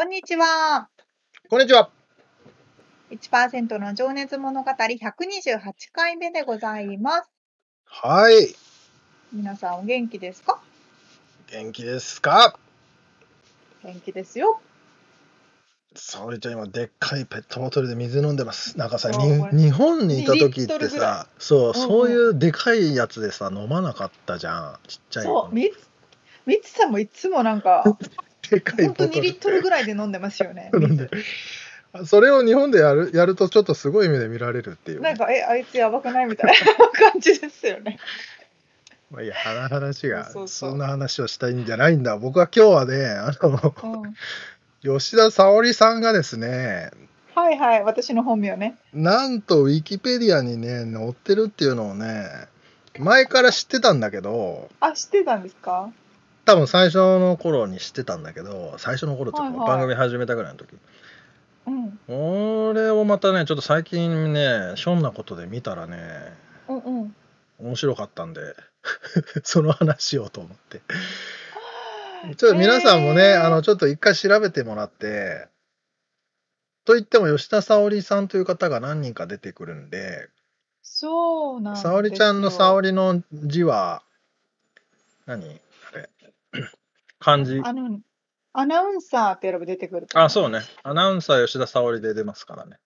こんにちは。こんにちは。1%の情熱物語128回目でございます。はい。皆さんお元気ですか？元気ですか？元気ですよ。沙織ちゃん今でっかいペットボトルで水飲んでます。なんかさ、日本にいた時っ2リットてさ、そう、うんそういうでかいやつでさ、飲まなかったじゃん。ちっちゃい。そう、みつ、みつさんもいつもなんか、でかい本当2ボトル。リットルぐらいで飲んでますよね。それを日本でやるやるとちょっとすごい目で見られるっていう、なんか、え、あいつやばくないみたいな 感じですよね。まあいや話がそんな話をしたいんじゃないんだ。僕は今日はね、あのうん。吉田沙保里さんがですね、はいはい、私の本名ね。なんとウィキペディアにね載ってるっていうのをね前から知ってたんだけどあ、知ってたんですか？多分最初の頃に知ってたんだけど最初の頃っていうか、はいはい番組始めたぐらいの時うん。俺をまたねちょっと最近ねひょんなことで見たらねうんうん。面白かったんで その話をと思ってちょっと皆さんもね、へーあのちょっと一回調べてもらってと言っても吉田沙保里さんという方が何人か出てくるんでそうなんですよ。沙織ちゃんの沙織の字は何？あれ漢字あの、アナウンサーって選ぶ出てくる。あそうね。アナウンサー吉田沙織で出ますからね。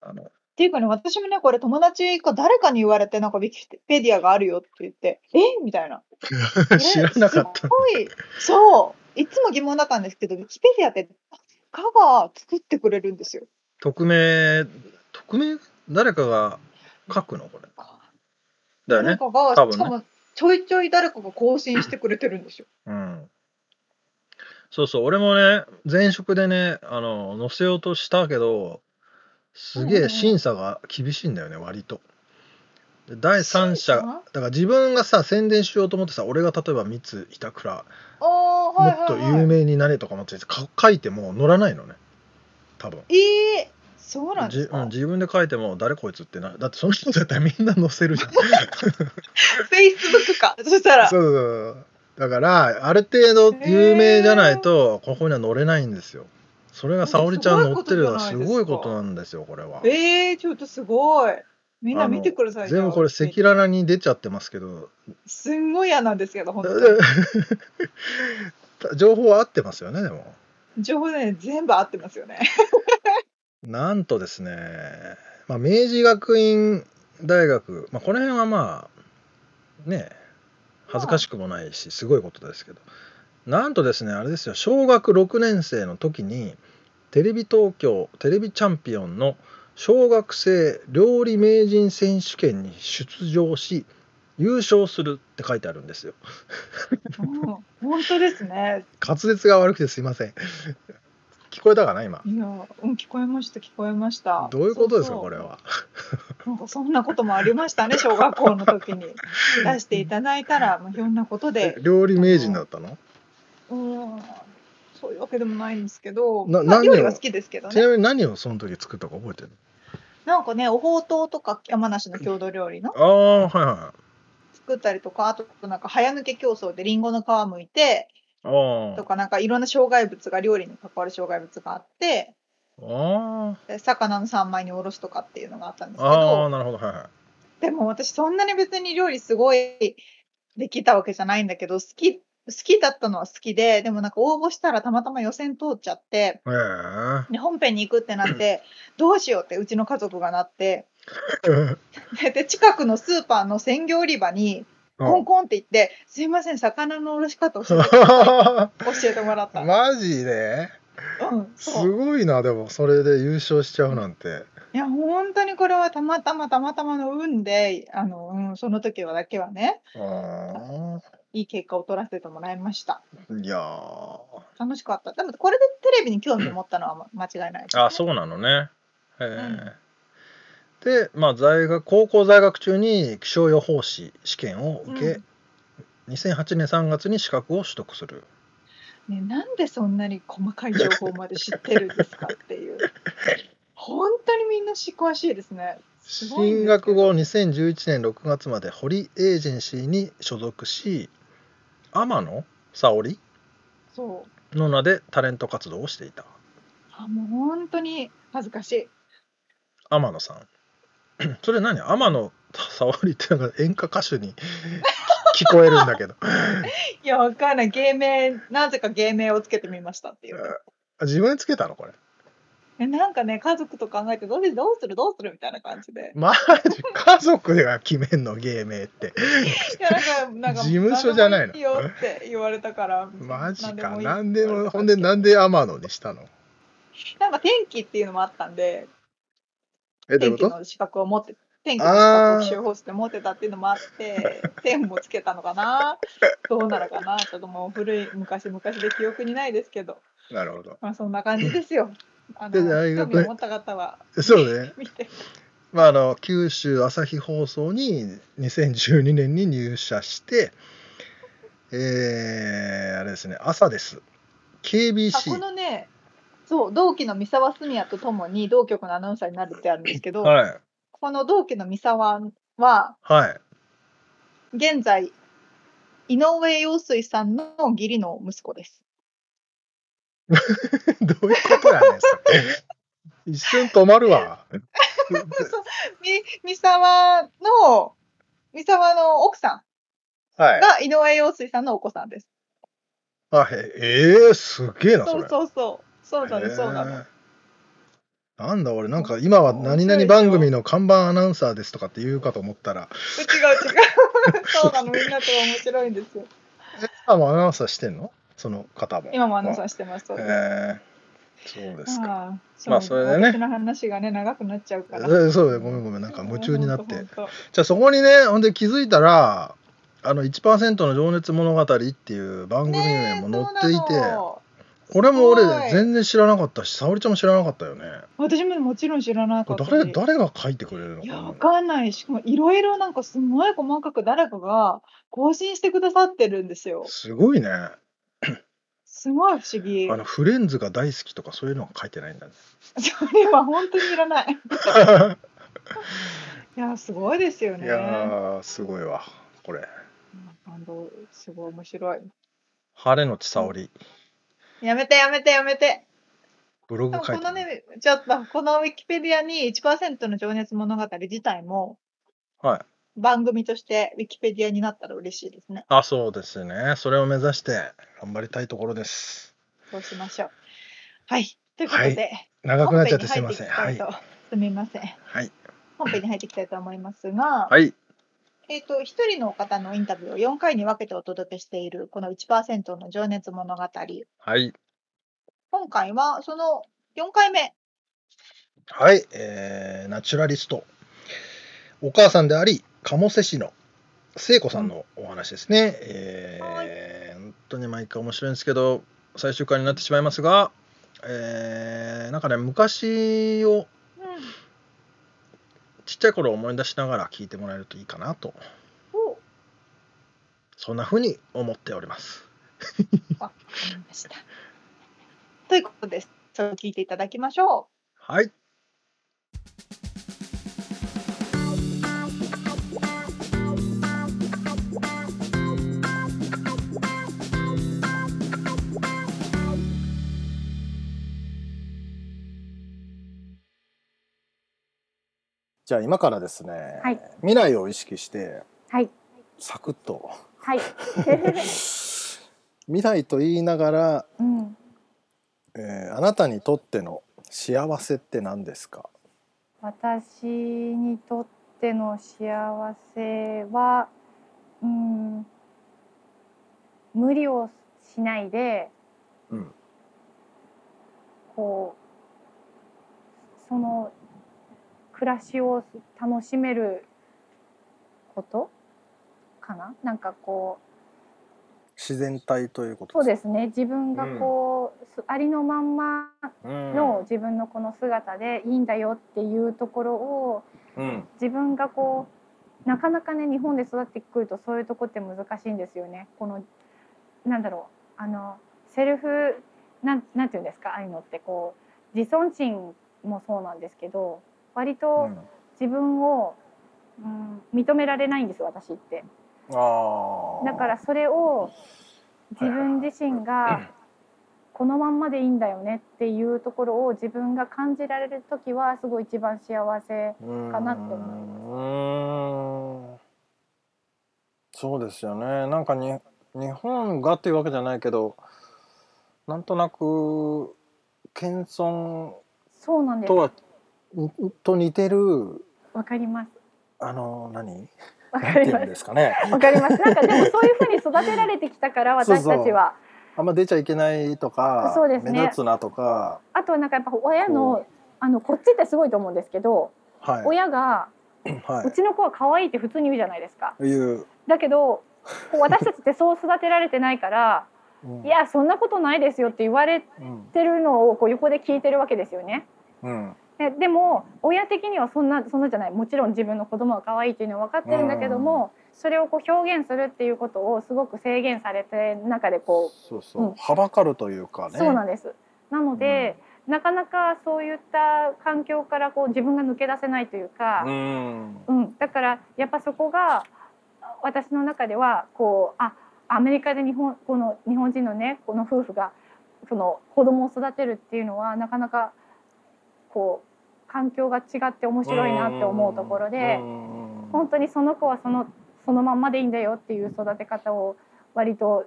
あのっていうかね、私もね、これ友達か誰かに言われて、なんかウィキペディアがあるよって言って、え？みたいな。知らなかった。すっごい、そう、いつも疑問だったんですけど、ウィキペディアって、かが作ってくれるんですよ。匿名匿名？誰かが書くの？これ。だよね。誰かが、多分ね。しかも、ちょいちょい誰かが更新してくれてるんですよ。うん。そうそう。俺もね前職でねあの載せようとしたけどすげえ審査が厳しいんだよね割と。で第三者だから自分がさ宣伝しようと思ってさ俺が例えば三津板倉もっと。有名になれとか思ってか書いても乗らないのね。多分。ええそうなんでじすか？うん自分で書いても誰こいつってなだってその人だったらみんな載せるじゃんフェイスブックか。そしたら、そうそうそうだからある程度有名じゃないとここには乗れないんですよそれが沙織ちゃん乗ってるのはすごいことなんですよこれはええちょっとすごい。みんな見てください。全部これ赤裸々に出ちゃってますけどすんごい嫌なんですけど、本当に。情報は合ってますよねでも情報ね、全部合ってますよね。なんとですね、まあ、明治学院大学、まあ、この辺はまあね恥ずかしくもないしすごいことですけど。なんとですねあれですよ小学6年生の時にテレビ東京テレビチャンピオンの小学生料理名人選手権に出場し優勝するって書いてあるんですよ。うん本当ですね。滑舌が悪くてすいません聞こえたかな今？いや、うん、聞こえました、聞こえました。どういうことですかこれは？なんかそんなこともありましたね、小学校の時に。出していただいたら、まあ、いろんなことで。料理名人だったの？うん、そういうわけでもないんですけど、なまあ、料理は好きですけどね。ちなみに何をその時作ったか覚えてる？なんかね、おほうとうとか山梨の郷土料理のああはいは作ったりとか、あとなんか早抜け競争でリンゴの皮むいて、とかなんかいろんな障害物が料理に関わる障害物があって、魚の三枚におろすとかっていうのがあったんですけど、なるほど。はいはい。でも私そんなに別に料理すごいできたわけじゃないんだけど、好き、好きだったのは好きで、でもなんか応募したらたまたま予選通っちゃって、へえで本編に行くってなって、どうしようってうちの家族がなって、で近くのスーパーの鮮魚売り場にコンコンって言って「すいません魚のおろし方教えてください」教えてもらった。マジで？うん、すごいなでもそれで優勝しちゃうなんて。いや本当にこれはたまたまたまたまの運であの、うん、その時はだけはねあいい結果を取らせてもらいました。ーいやー。楽しかった。でもこれでテレビに興味を持ったのは間違いないね。あそうなのね。へえ、でまあ在学高校在学中に気象予報士試験を受け、うん2008年3月に資格を取得するね、なんでそんなに細かい情報まで知ってるんですかっていう。本当にみんなし詳しいですね。す進学後2011年6月まで堀エージェンシーに所属し天野沙織そう。の名でタレント活動をしていたあもう本当に恥ずかしい。天野さん それ何？天野沙織ってなんか演歌歌手に聞 こえるんだけど。いや、わかんない。芸名、なぜか芸名をつけてみましたっていう。あ自分でつけたの？これ。えなんかね、家族と考えて、どうどうする？どうする？みたいな感じで。マジ？家族が決めんの？芸名って。いや、なんか、なんか、事務所じゃないの？いいよって言われたから。マジか。なんでもほんでなんで天野にしたの？なんか天気っていうのもあったんで、えどういうこと？天気の資格を持って、天気の資格を気象予報士で持ってたっていうのもあって、天もつけたのかな？どうなのかな？ちょっともう古い昔々で記憶にないですけど、なるほど。まあそんな感じですよ。あので大学興味を持った方はそうね。見て。まあ、あの九州朝日放送に2012年に入社して、えー、あれですね朝です。あこ KBC のね、そう同期の三沢澄也とともに同局のアナウンサーになるってあるんですけど、はいこの同期の三沢ははい現在井上陽水さんの義理の息子です。どういうことやねん一瞬止まるわ み三沢の三沢の奥さはいんが井上陽水さんのお子さんです。あへえー、すげえなそれそうそうそう。そうなの、そうなの。なんだ俺なんか今は何々番組の看板アナウンサーですとかって言うかと思ったら違う違う。そうなの、みんなと面白いんですよ。今もアナウンサーしてんの？その方も今もアナウンサーしてます。そうへです。えそうですかまあそれでね私の話がね、長くなっちゃうから。えそうごめんごめんなんか夢中になってじゃあそこにねほんで気づいたらあの1%の情熱物語っていう番組名も載っていて、これも俺全然知らなかったし沙織ちゃんも知らなかったよね私ももちろん知らなかこった誰誰が書いてくれるのいや、わかんないし、かもいろいろなんかすごい細かく誰かが更新してくださってるんですよ。すごいねすごい不思議。あのフレンズが大好きとかそういうのは書いてないんだねそれは本当にいらない。いや、すごいですよね。いやーすごいわこれ感動、すごい面白い。晴れのち沙織やめてやめてやめて。ブログ書いてるこのね、ちょっとこのウィキペディアに1%の情熱物語自体もはい番組としてウィキペディアになったら嬉しいですね。あそうですねそれを目指して頑張りたいところですそうしましょう。はい。ということで、長くなっちゃってすい本ませんはい編に入っていきたいとすみません。はい本編に入っていきたいと思いますが、はいえっ、と、一人の方のインタビューを4回に分けてお届けしているこの1%の情熱物語。はい今回はその4回目。はい、えーナチュラリストお母さんであり鴨瀬市の聖子さんのお話ですね、えー本当に毎回面白いんですけど最終回になってしまいますが、えーなんかね昔をうん。ちっちゃい頃を思い出しながら聞いてもらえるといいかなとおそんな風に思っております わかりました。ということです。それを聞いていただきましょはいじゃあ今からですね、はい未来を意識してはい。サクッとはい。未来と言いながら、うん。えーあなたにとっての幸せって何ですか？私にとっての幸せはうん無理をしないでうんこうその暮らしを楽しめること？かな？なんかこう自然体ということそうですね。自分がこう、すありのまんまうん。の自分のこの姿でいいんだよっていうところをうん。自分がこうなかなかね日本で育ってくるとそういうとこって難しいんですよね。このなんだろう。あのセルフなんなんていうんですか？ああいうのってこう自尊心もそうなんですけど割と自分を、うん、認められないんです私って。だからそれを自分自身がこのまんまでいいんだよねっていうところを自分が感じられる時はすごい一番幸せかなって思いますそうですよね。なんかに日本がっていうわけじゃないけどなんとなく謙遜そうなんです。とはんと似てるわかります。あの何？わかります。ですかね。わかります。なんかでもそういうふうに育てられてきたから 私たちは。あんま出ちゃいけないとかそうですね。目立つなとか。あとはなんかやっぱ親このあのこっちってすごいと思うんですけどはい。親がはうちの子は可愛いって普通に言うじゃないですか。だけど私たちってそう育てられてないからうん。いやそんなことないですよって言われうんてるのをこう横で聞いてるわけですよね。うんででも親的にはそんなそんなじゃない。もちろん自分の子供が可愛いっていうのは分かってるんだけども、それをこう表現するっていうことをすごく制限されて中でこそうそう、うん。はばかるというかう、ね。そうなんです。なので、なかなかそういった環境からこう自分が抜け出せないというか、うん。うん、だからやっぱそこが私の中ではこうあアメリカで日本この日本人のねこの夫婦がその子供を育てるっていうのはなかなかこう環境が違って面白いなって思うところでうん本当にその子はそのそのまんまでいいんだよっていう育て方を割と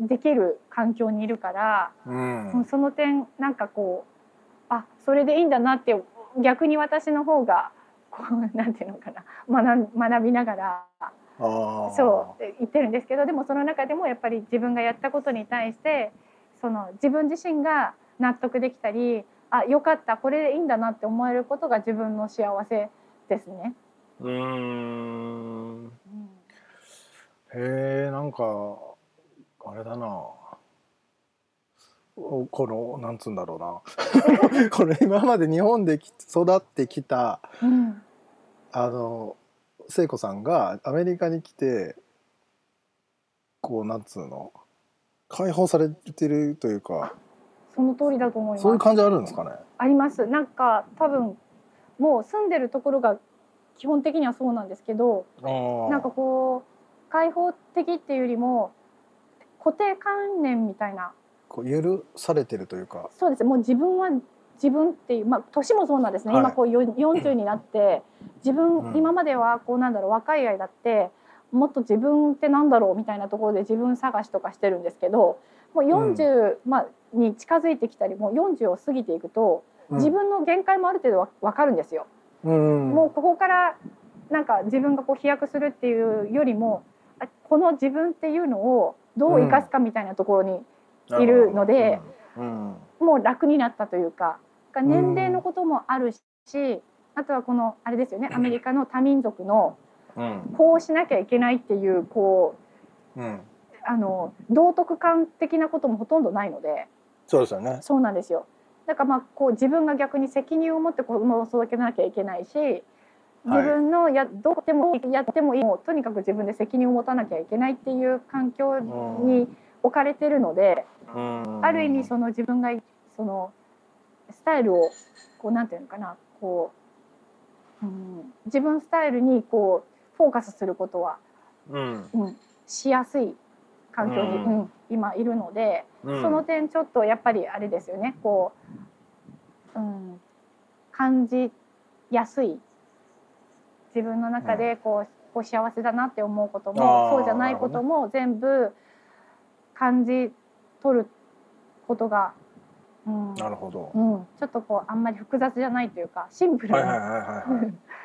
できる環境にいるから、うん。うんその点なんかこうあそれでいいんだなって逆に私の方がこうなんていうのかな学ん学びながらそう言ってるんですけどでもその中でもやっぱり自分がやったことに対してその自分自身が納得できたりあよかった。これでいいんだなって思えることが自分の幸せですね。うーん。へえんかあれだな。おこのなんつうんだろうな。これ今まで日本でき育ってきたうん。あの聖子さんがアメリカに来てこうなんつうの解放されてるというかその通りだと思います。そういう感じあるんですかね。あります。なんか多分もう住んでるところが基本的にはそうなんですけど、ななんかこう開放的っていうよりも固定観念みたいな。こう許されてるというか。そうです。もう自分は自分っていうまあ年もそうなんですね、はい。今こうよ40になって自分、うん。今まではこうなんだろう若い間ってもっと自分ってなんだろうみたいなところで自分探しとかしてるんですけどもう40、まあ、に近づいてきたりもう40を過ぎていくと自分の限界もある程度わ分かるんですよ。うんもうここからなんか自分がこう飛躍するっていうよりもあこの自分っていうのをどう生かすかみたいなところにいるので、うん。もう楽になったというかが年齢のこともあるし、あとはこのあれですよねアメリカの多民族のうん。こうしなきゃいけないっていうこううん。あの道徳観的なこともほとんどないのでそうですよね。そうなんですよ。だからまあこう自分が逆に責任を持って子供を育てなきゃいけないし自分のやどうでもやってもいいもうとにかく自分で責任を持たなきゃいけないっていう環境に置かれてるので、うん。ある意味その自分がそのスタイルをこうなんていうのかなこう、うん、自分スタイルにこうフォーカスすることは、うん。うん、しやすい環境に、ううん今いるので、うん。その点ちょっとやっぱりあれですよねこう、うん、感じやすい。自分の中でこう,、こう幸せだなって思うこともそうじゃないことも全部感じ取ることがうん。なるほど。うん、ちょっとこうあんまり複雑じゃないというかシンプルはいは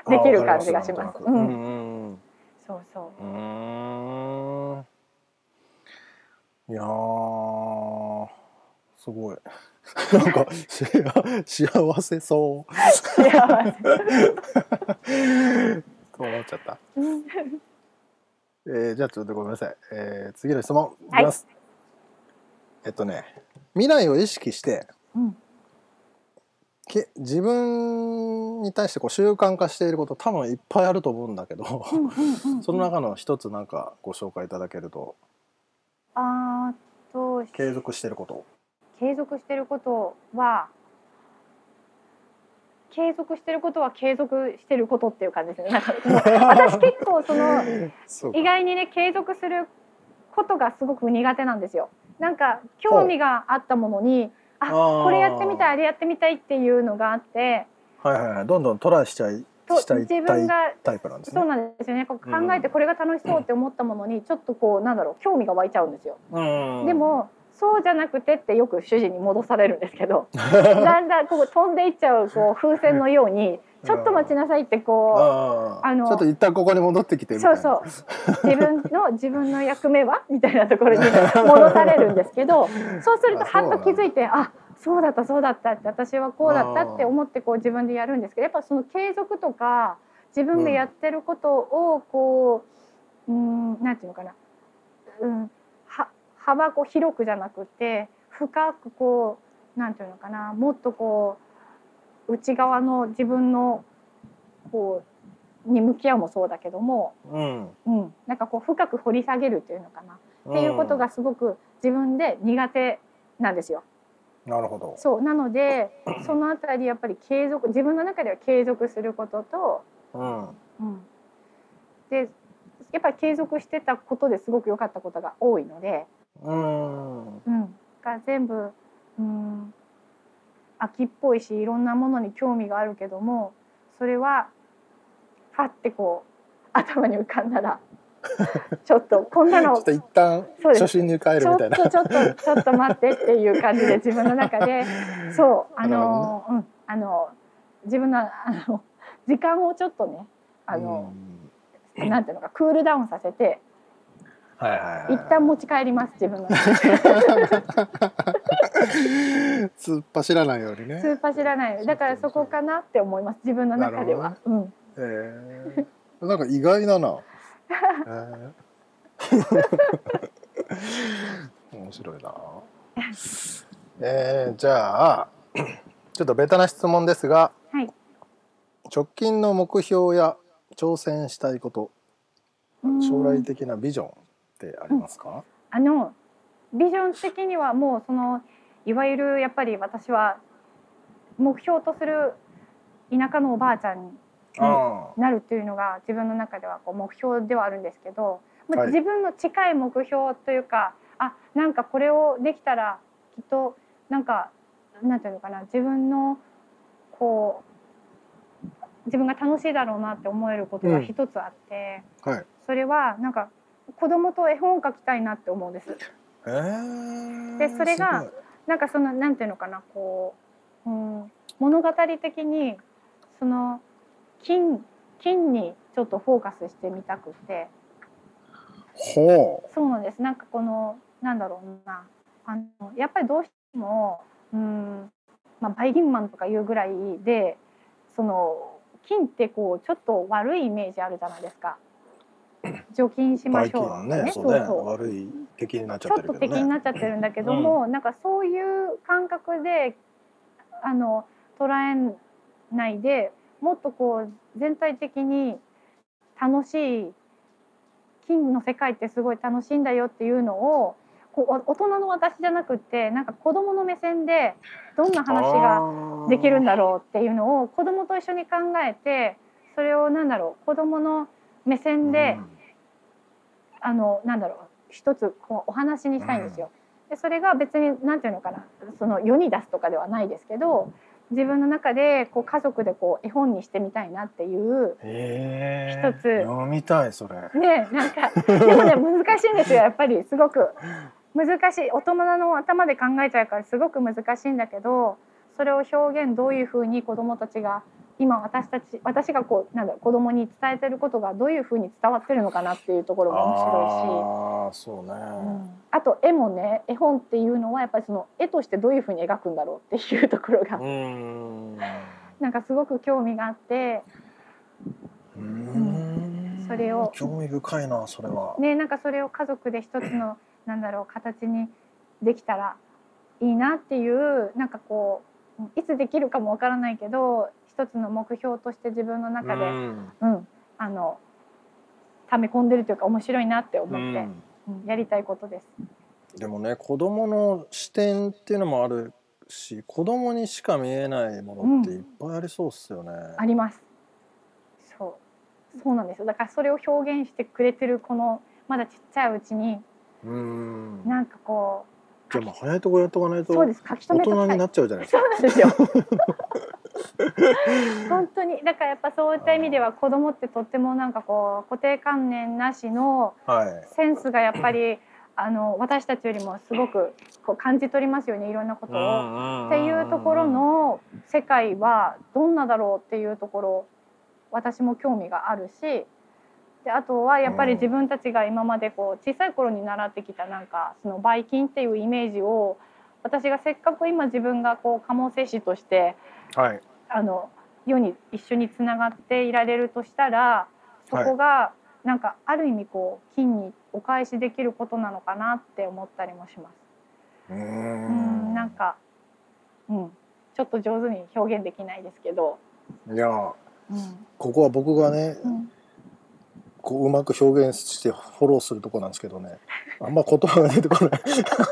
い できる感じがします。うん。そうそう。うんいやーすごい。なんかし幸せそう。幸せと思っちゃった、うんえーじゃあちょっとごめんなさい、えー次の質問いきはい。ます、えっとね未来を意識してうん。け自分に対してこう習慣化していること多分いっぱいあると思うんだけど、その中の一つなんかご紹介いただけるとあーと継続していること継続してることは継続してることは継続してることっていう感じですね。なんかもう私結構その 意外にね継続することがすごく苦手なんですよ。なんか興味があったものにあこれやってみたいあれやってみたいっていうのがあってはいはいはいどんどんトライしちゃいとしたい自分がタイプなんですね。そうなんですよね。考えてこれが楽しそうって思ったものにちょっとこうなんだろう興味が湧いちゃうんですよ。うん。でもそうじゃなくてってよく主人に戻されるんですけど だんだんこう飛んでいっちゃうこう風船のようにちょっと待ちなさいってこあーあのちょっと一旦ここに戻ってきてそうそう。自分の 自分の役目は？みたいなところに戻されるんですけど そうするとはっと気づいてあそうだったそうだったって私はこうだったって思ってこう自分でやるんですけどやっぱその継続とか自分がやってることをこううん。なんていうのかな、うん、は幅こう広くじゃなくて深くこうなんていうのかなもっとこう内側の自分のこうに向き合うもそうだけども、うん。うん、なんかこう深く掘り下げるっていうのかな、っていうことがすごく自分で苦手なんですよ。なるほど。そうなのでそのあたりやっぱり継続自分の中では継続することと、うん。うん、でやっぱり継続してたことですごく良かったことが多いので、うん。うん、が全部、うん、秋っぽいしいろんなものに興味があるけどもそれはファってこう頭に浮かんだら ちょっとこんなのちょっと一旦初心に帰ちょっるみたいな。とちょっとちょっと待ってっていう感じで自分の中で。そうあの、うん、あの自分のあの時間をちょっとねあの、なんていうのかクールダウンさせてはいはいはい一旦持ち帰ります自分の中で。突っ走らないようにね。スーパー知らないだからそこかなって思います自分の中では、うん、えー、なんか意外だな。えー 面白いな。えー、じゃあちょっとベタな質問ですが、はい直近の目標や挑戦したいこと、うん将来的なビジョンってありますか？あのビジョン的にはもうそのいわゆるやっぱり私は目標とする田舎のおばあちゃんにあなるっていうのが自分の中ではこう目標ではあるんですけど、まあはい。自分の近い目標というかあなんかこれをできたらきっとなんかなんていうのかな自分のこう自分が楽しいだろうなって思えることが一つあって、あ、はい。それはなんか子供と絵本を描きたいなって思うんです。えー、でそれがなんかそのなんていうのかなこう、うん、物語的にその金金にちょっとフォーカスしてみたくて。ほそうなんです。なんかこのなんだろうな。あのやっぱりどうしても、うんまあ、バイキンマンとかいうぐらいでその金ってこうちょっと悪いイメージあるじゃないですか。除菌しう。ましょうね、ねそうね、そう悪い敵になっちちょってとゃっるけどね。敵になっちゃってるんだけども、なんかそういう感覚であの捉えないでもっとこう全体的に楽しい金の世界ってすごい楽しいんだよっていうのをこう大人の私じゃなくってなんか子供の目線でどんな話ができるんだろうっていうのを子供と一緒に考えてそれをなんだろう子供の目線で、あのなんだろう一つこうお話にしたいんですよ。でそれが別に何ていうのかなその世に出すとかではないですけど自分の中でこう家族でこう絵本にしてみたいなっていうえー、一つ読みたいそれ。ねなんかでもね難しいんですよ やっぱりすごく。難しい大人の頭で考えちゃうからすごく難しいんだけどそれを表現どういうふうに子どもたちが今私たち私がこうなんだ子供に伝えてることがどういうふうに伝わってるのかなっていうところが面白ああそうね、いし、うん。あと絵もね絵本っていうのはやっぱりその絵としてどういうふうに描くんだろうっていうところが、うん。なんかすごく興味があって。うん。それを興味深いなそれは、ねなんかそれを家族で一つのなんだろう形にできたらいいなっていうなんかこういつできるかもわからないけど一つの目標として自分の中で、うんうん、あの溜め込んでるというか面白いなって思って、うんうんやりたいことです。でもね子供の視点っていうのもあるし子供にしか見えないものっていっぱいありそうっすよね。あります。そう、そうなんですよ。だからそれを表現してくれてるこのまだちっちゃいうちにうんなんかこじゃあもう早いとこやっとかないうとそうです書き大人になっちゃうじゃないですそうなんですよ。本当にだからやっぱそういった意味では子供ってとってもなんかこう固定観念なしの。センスがやっぱり あの私たちよりもすごくこう感じ取りますよねいろんなことを。っていうところの世界はどんなだろうっていうところ私も興味があるしであとはやっぱり自分たちが今までこう小さい頃に習ってきたなんかそのばい菌っていうイメージを私がせっかく今自分がこう鴨精師としてはい。あの世に一緒につながっていられるとしたらそこがなんかある意味こう金にお返しできることなのかなって思ったりもします。うん。んなんか、うん、ちょっと上手に表現できないですけど、いやうん。ここは僕がねうん、こううまく表現してフォローするとこなんですけどね。あんま言葉が出てこない。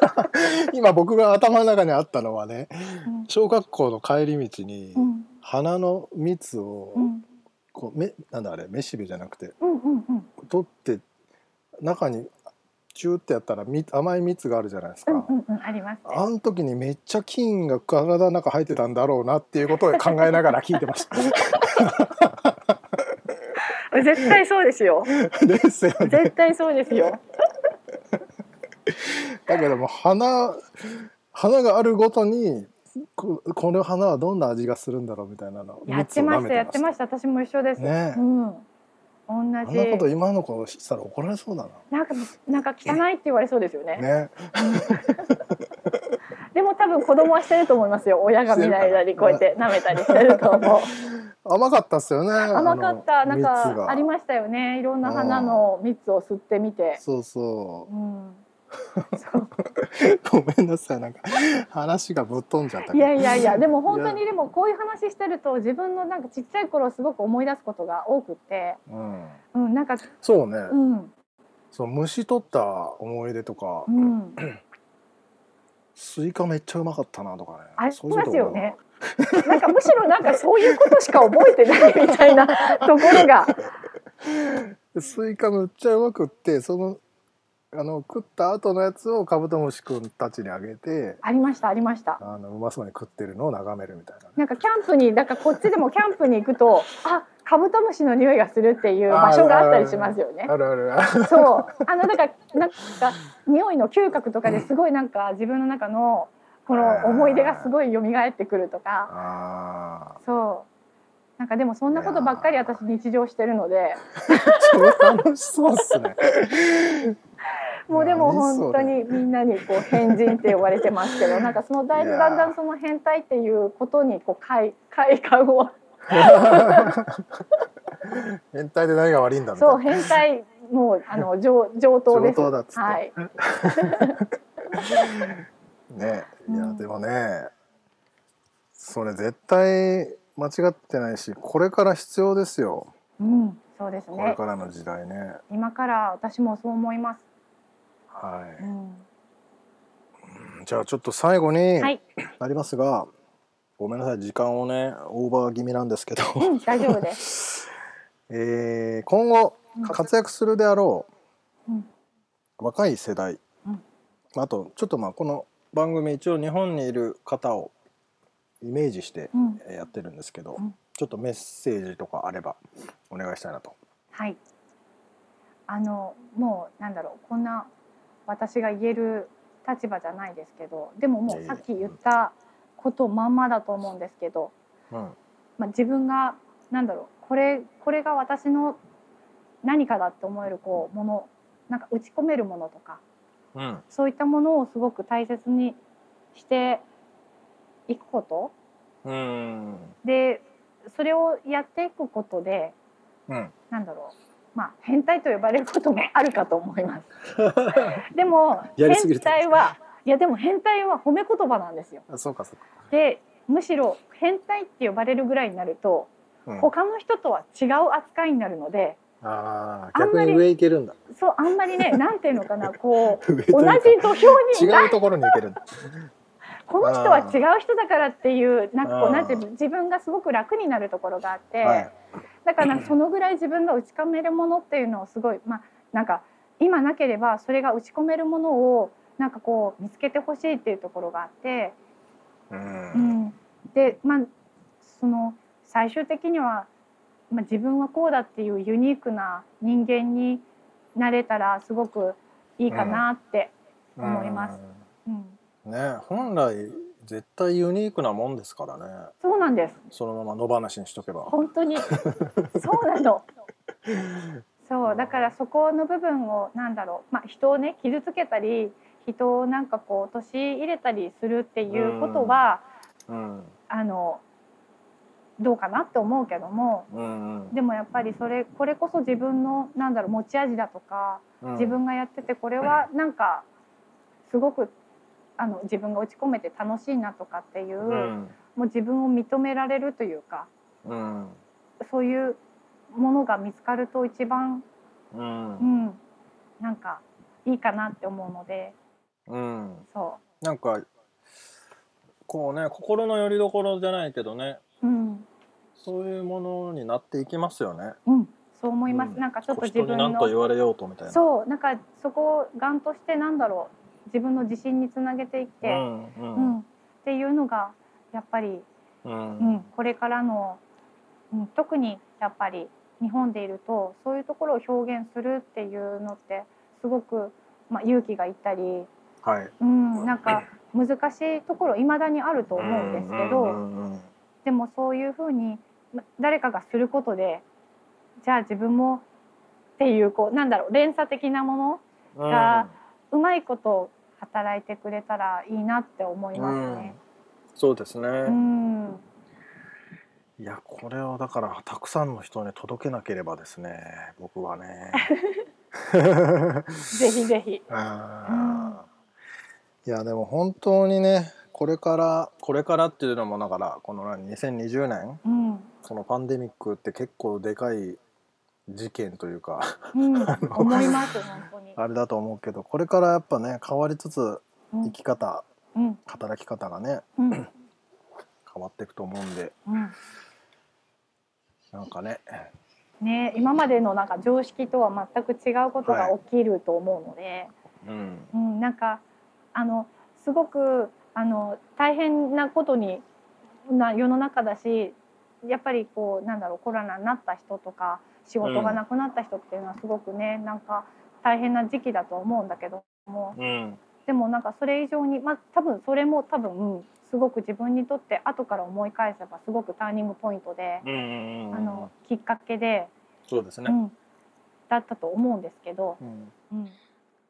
今僕が頭の中にあったのはね小学校の帰り道にうん花の蜜をうんこうめなんだあれめしべじゃなくてうんうんうん取って中にチューってやったらみ甘い蜜があるじゃないですか、うんうんうんありますね。あの時にめっちゃ菌が体の中入ってたんだろうなっていうことを考えながら聞いてました絶対そうですよ。ですよね絶対そうですよ。だけども花花があるごとにここの花はどんな味がするんだろうみたいなのやってましたやってました私も一緒です。ねえうん。同あんなじ。こと今の子したら怒られそうだなんかなんか汚いって言われそうですよね。なねでも多分子供はしてると思いますよ。親が見ない間にこうやって舐めたりしてると思う。甘かったっすよね甘かったなんかありまましたよね。いろんな花の蜜を吸ってみて。そうそうう。う ごめんなさいなんか話がぶっ飛んじゃったいやいやいやでも本当いにでもこういう話してると自分のなんかちっちゃい頃をすごく思い出すことが多くって、うん、うん、なんかそうね、うん。そう虫取った思い出とか、うん。スイカめっちゃうまかったなとかね。ありますよね。なんかむしろなんかそういうことしか覚えてないみたいなところが、で スイカむっちゃうまくってそのあの食った後のやつをカブトムシくんたちにあげてありましたありました。あのうまそうに食ってるのを眺めるみたいなね。なんかキャンプにだからこっちでもキャンプに行くとあカブトムシの匂いがするっていう場所があったりしますよね。あるあるある。そう。あのだからなんか匂いの嗅覚とかですごいなんか自分の中のこの思い出がすごい蘇ってくるとか。あそう。なんかでもそんなことばっかり私日常してるので。ー 超楽しそうっすねもうでも本当にみんなにこう変人って呼ばれてますけどなんかそのだいいやーだんだんその変態っていうことにこう快快感を変態で何が悪いんだそう変態もうあの上上等です。上等だっつってはい。ねいやうんでもねそれ絶対間違ってないしこれから必要ですようん、そうですこれね。からの時代ね今から私もそう思います。はい、うん、じゃあちょっと最後にはい、なりますが、ごめんなさい時間をねオーバー気味なんですけど、うん、大丈夫です。えー今後うん。活躍するであろううん、若い世代、うん。あとちょっとまあこの番組一応日本にいる方をイメージしてやってるんですけど、うん。ちょっとメッセージとかあればお願いしたいなと。はい。あのもうなんだろうこんな私が言える立場じゃないですけどでももいうさっき言ったことまんまだと思うんですけど、うん。まあ、自分がなんだろうこれこれが私の何かだって思えるこうものなんか打ち込めるものとかうん。そういったものをすごく大切にしていくこと。うん。でそれをやっていくことでうん。なんだろうまあ変態と呼ばれることもあるかと思います。でも変態はいやでも変態は褒め言葉なんですよ。あそうかそうか、でむしろ変態って呼ばれるぐらいになるとうん、他の人とは違う扱いになるのであああんまり逆に上行けるんだ。そうあんまりねなんていうのかなこう 同じ土俵に違うところに行けるんだこの人は違う人だからっていうなんかこうなんて自分がすごく楽になるところがあって、はい。だからそのぐらい自分が打ち込めるものっていうのをすごいまあなんか今なければそれが打ち込めるものをなんかこう見つけてほしいっていうところがあって、ううん。ん、でまあその最終的には、まあ、自分はこうだっていうユニークな人間になれたらすごくいいかなって、思います。うん。うんね本来絶対ユニークなもんですからね。そうなんです。そのまま野放しにしとけば。本当に。そうなの。そうだからそこの部分をなんだろう、まあ、人をね傷つけたり人をなんかこう陥れたりするっていうことは、うん。あのどうかなって思うけどもうん。でもやっぱりそれこれこそ自分のなんだろう持ち味だとかうん。自分がやっててこれはなんかすごくあの自分が打ち込めて楽しいなとかっていう、うん。もう自分を認められるというかうん。そういうものが見つかると一番うん。うん、なんかいいかなって思うので。うん。そなんかこうね心の拠り所じゃないけどねう、うん。そういうものになっていきますよね。うん、そう思います、うん。なんかちょっと自分何と言のわれようとみたいな。そうなんかそこをがんとしてなんだろう自分の自信につなげていって、うんううんんっていうのがやっぱり、ううんんこれからの、うん、特にやっぱり日本でいるとそういうところを表現するっていうのってすごく、まあ、勇気がいったり、はい。うん、なんか難しいところいまだにあると思うんですけど。でもそういうふうにま誰かがすることでじゃあ自分もっていうこうなんだろう連鎖的なものうんがうまいこと働いてくれたらいいなって思いますね。そうですね。うん、いやこれをだからたくさんの人に届けなければですね僕はね。ぜひぜひ。あ ーいやでも本当にねこれからこれからっていうのもだからこの何2020年？うん、そのパンデミックって結構でかい事件というかうん、思います本当に。あれだと思うけどこれからやっぱね変わりつつうん。生き方うん、働き方がねうん、変わっていくと思うんで。うん。なんかね。ね、今までのなんか常識とは全く違うことが起きると思うので。うん。うん、なんかあのすごくあの大変なことにな世の中だしやっぱりこうなんだろうコロナになった人とか仕事がなくなった人っていうのはすごくね、なんか大変な時期だと思うんだけども。うん。でもなんかそれ以上にまあ多分それも多分すごく自分にとって後から思い返せばすごくターニングポイントで、あのきっかけで、そうですね、うん、だったと思うんですけど、うん。うん、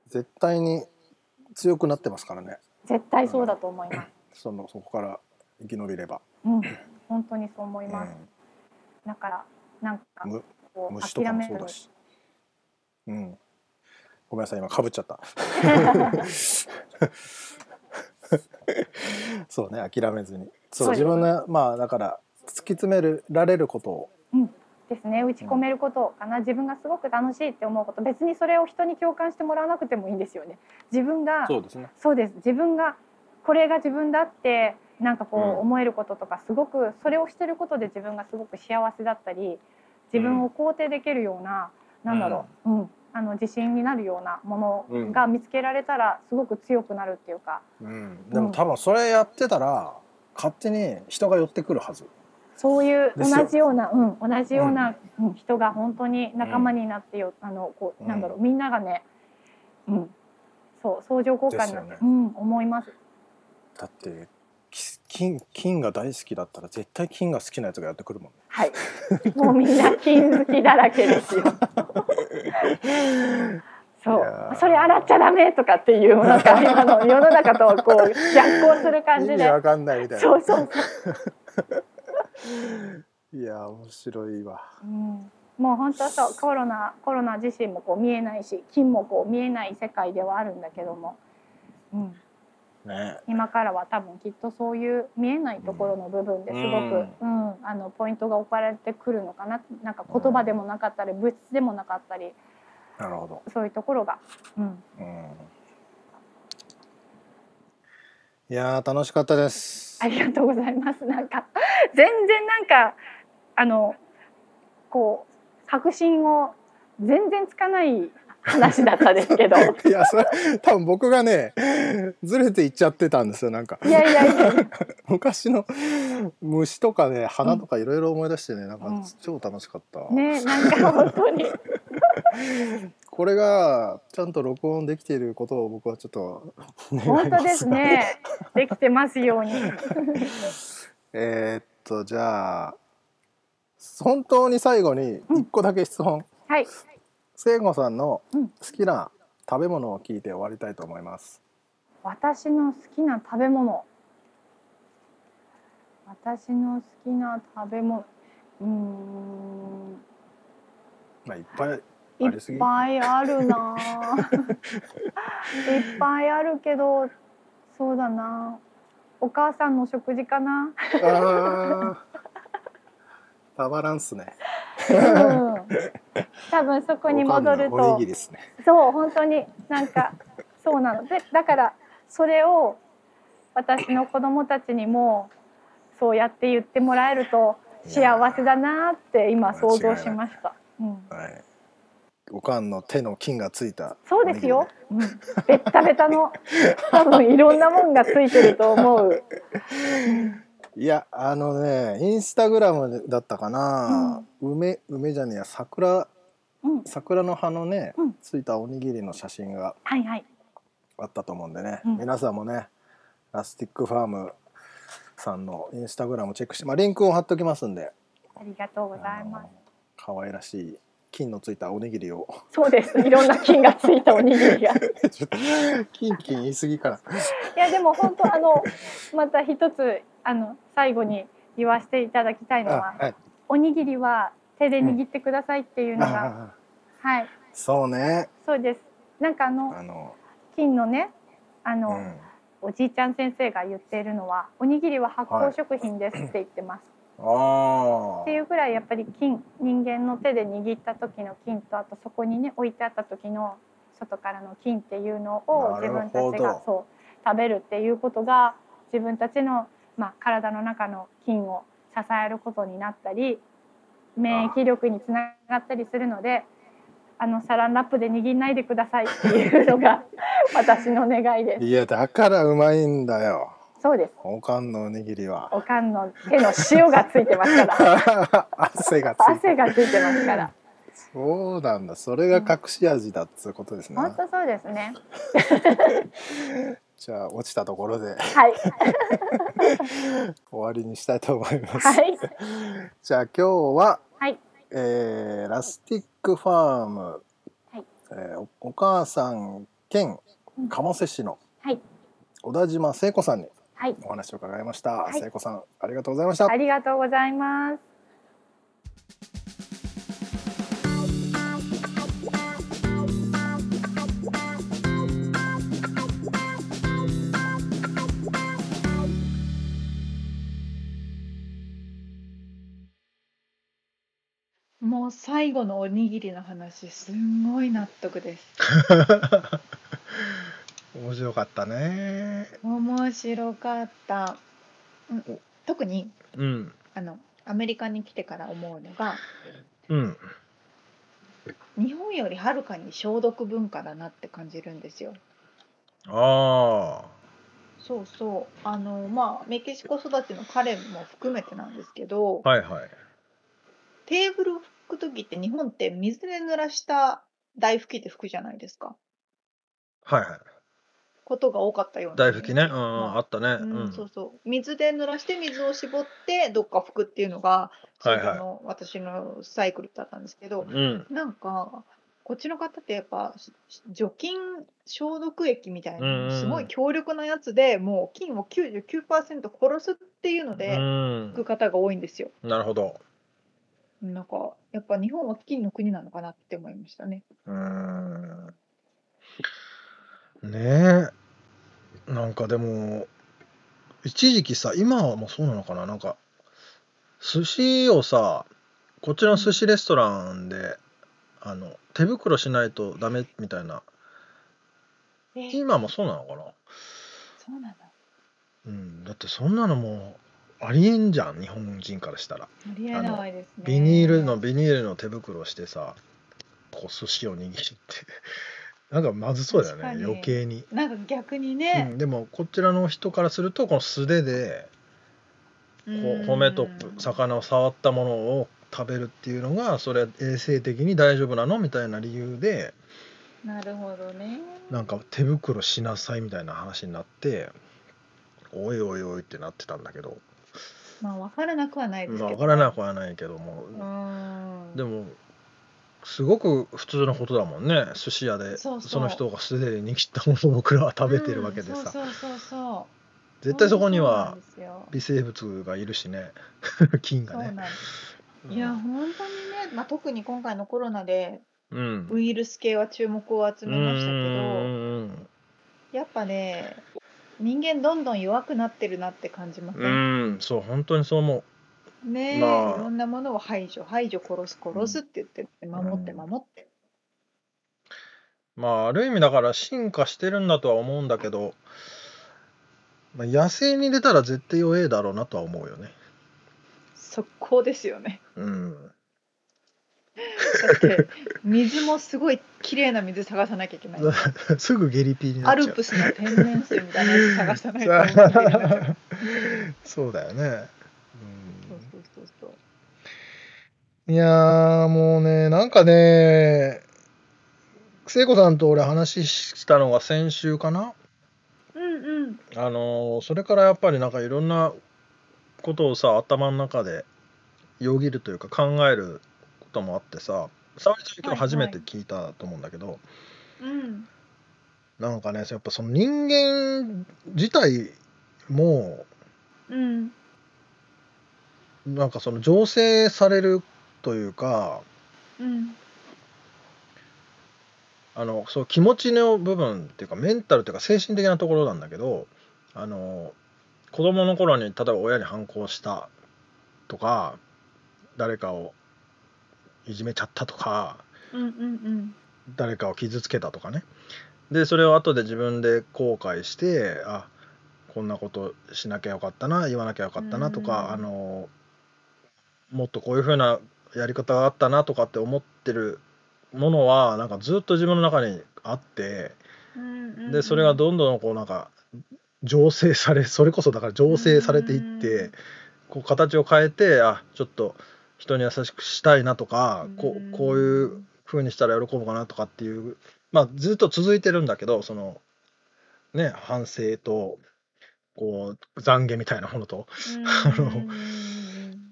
絶対に強くなってますからね。絶対そうだと思います。そのそこから生き延びれば、うん、本当にそう思います。うん。だからなんかむこう虫とか諦めるもそうだし。うん。ごめんなさい、今かぶっちゃった。そうね、諦めずに。そう、自分の、まあ、だから、突き詰めるられることを。ですね打ち込めることかな、自分がすごく楽しいって思うこと別にそれを人に共感してもらわなくてもいいんですよね。自分がそうですね。そうです自分がこれが自分だってなんかこうんう思えることとかすごくそれをしてることで自分がすごく幸せだったり自分を肯定できるような、なんだろう、うん、あの自信になるようなものが見つけられたらすごく強くなるっていうか。うん。でも、多分、それやってたら、勝手に人が寄ってくるはず。そういう同じような、うん、同じような、うん。人が本当に仲間になってよ、あのこうなんだろうみんながね、うん、そう相乗効果になって、ね。うん思います。だってき金金が大好きだったら絶対金が好きなやつがやってくるもんね。はい。もうみんな金好きだらけですよ。そう。それ洗っちゃダメとかっていうなんか今の世の中とこう逆行する感意じで。味わかんないみたいな。そうそう いや面白いわ。うん。もう本当そうコロナコロナ自身もこう見えないし金もこう見えない世界ではあるんだけども、うん、ね。今からは多分きっとそういう見えないところの部分ですごく、うん。あのポイントが置かれてくるのかななんか言葉でもなかったり物質でもなかったりなるほど。そういうところが、うん、うん。いやー楽しかったです。ありがとうございます。なんか全然なんかあのこう確信を全然つかない話だったですけど。いやそれ多分僕がねずれていっちゃってたんですよなんか。いやいやいや。昔の虫とかね花とかいろいろ思い出してねなんかうん。超楽しかった、ねなんか本当に。これがちゃんと録音できていることを僕はちょっと本当ですね。できてますように。えーっとじゃあ本当に最後に一個だけ質問、はい聖子さんのうん。好きな食べ物を聞いて終わりたいと思います。私の好きな食べ物。私の好きな食べ物。うーん。まあいっぱいい。っぱいあるな。あ いっぱいあるけどそうだな。お母さんの食事かな、たまらんっすね。うん、多分そこに戻ると。そう本当になんかそうなのでだからそれを私の子供たちにもそうやって言ってもらえると幸せだなって今想像しました。うん、はい。おかんの手の菌がついた。そうですよ。うん、ベッタベタの多分いろんなもんがついてると思う。いやあのねインスタグラムだったかな、梅梅じゃねえや桜うん、桜の葉のね、うん。ついたおにぎりの写真がはいはい。あったと思うんでね、うん。皆さんもねラスティックファームさんのインスタグラムチェックして、まあ、リンクを貼っときますんで。ありがとうございます。可愛らしい金のついたおにぎりを。そうです。いろんな菌がついたおにぎりが。い ちょっと金金言い過ぎかな。やでも本当あのまた一つあの最後に言わせていただきたいのは、あはい。おにぎりは手で握ってくださいっていうのが、あはい。そうね。そうです。なんかあのあの、金のねあの、うん、おじいちゃん先生が言っているのはおにぎりは発酵食品ですって言ってます。あっていうぐらいやっぱり金人間の手で握った時の金とあとそこにね置いてあった時の外からの金っていうのを自分たちがそう食べるっていうことが自分たちの、まあ、体の中の菌を支えることになったり免疫力につながったりするのであのサランラップで握んないでくださいっていうのが 私の願いです。いやだからうまいんだよ。そうです。おかんのおにぎりは。おかんの手の塩がついてますから。汗がついて汗がついてますから。そうなんだ。それが隠し味だっつうことですね、本当そうですね じゃあ落ちたところで。はい。終わりにしたいと思います、はい。じゃあ今日は、はい。えーラスティックファーム、はい。えーおお母さん兼鴨瀬市のはい。小田島聖子さんにはい。お話を伺いました、はい。聖子さんありがとうございました。ありがとうございます最後のおにぎりの話すんごい納得です。面白かったね。面白かった、うん、特にうん。あのアメリカに来てから思うのがうん。日本よりはるかに消毒文化だなって感じるんですよ。あそうそう。あのまあメキシコ育ちの彼も含めてなんですけど、あはいはい。テーブル拭く時って日本って水で濡らした台拭きで拭くじゃないですか。はいはい。ことが多かったような大拭きね。うん、まあ。ったね。あうん、うん、そうそう。水で濡らして水を絞ってどっか拭くっていうのがはいはい。の私のサイクルだったんですけど、うん。なんかこっちの方ってやっぱし除菌消毒液みたいなすごい強力なやつでもう菌を99%殺すっていうのでうん。拭く方が多いんですよ。なるほどなんかやっぱ日本は菌の国なのかなって思いましたね。うーん。ねえなんかでも一時期さ今はもうそうなのかな。なんか寿司をさこっちの寿司レストランであの手袋しないとダメみたいな。え。今もそうなのかな。そうなの。うん。だってそんなのもうありえんじゃん日本人からしたらありえないですね。ビニールのビニールの手袋をしてさこう寿司を握って なんかまずそうだよね確かに余計に。なんか逆にね、うん、でもこちらの人からするとこの素手でこう骨と魚を触ったものを食べるっていうのがそれは衛生的に大丈夫なのみたいな理由でなるほどね。なんか手袋しなさいみたいな話になっておいおいおいってなってたんだけどまあ分からなくはないですけど、分からなくはないけども。うん。でもすごく普通のことだもんね。寿司屋でその人が素手で握ったものを僕らは食べてるわけでさ、うんそうそうそう。絶対そこには微生物がいるしね。菌がね。いや本当にね、まあ特に今回のコロナでうん。ウイルス系は注目を集めましたけど、うん。やっぱね、人間どんどん弱くなってるなって感じません？うんそう本当にそう思ねえ、まあいろんなものを排除排除殺す殺すって言って守ってうん守って。うまあある意味だから進化してるんだとは思うんだけど、まあ、野生に出たら絶対弱えだろうなとは思うよね。速攻ですよね。うん、だって水もすごい綺麗な水探さなきゃいけない。すぐゲリピーになアっちゃう。ルプスの天然水みたいなやつ探さないと。そうだよね。そうそうそうそう。うんいやーもうねなんかね聖子さんと俺話したのが先週かな？うんうん。あのーそれからやっぱりなんかいろんなことをさ頭の中でよぎるというか考えることもあってさ沙織ちゃん今日初めて聞いたと思うんだけど、うん。なんかねやっぱその人間自体もうん。なんかその醸成されるというかうん。あのそう気持ちの部分っていうかメンタルっていうか精神的なところなんだけどあの子供の頃に例えば親に反抗したとか誰かをいじめちゃったとかうんうんうん。誰かを傷つけたとかね。でそれを後で自分で後悔してあこんなことしなきゃよかったな言わなきゃよかったなとか、うん。あのもっとこういう風なやり方があったなとかって思ってるものはなんかずっと自分の中にあってでそれがどんどんこうなんか醸成されそれこそだから醸成されていってこう形を変えてあちょっと人に優しくしたいなとかこうん。うこういう風にしたら喜ぶかなとかっていうまあずっと続いてるんだけどそのね反省とこう懺悔みたいなものと。うん。うんうんうん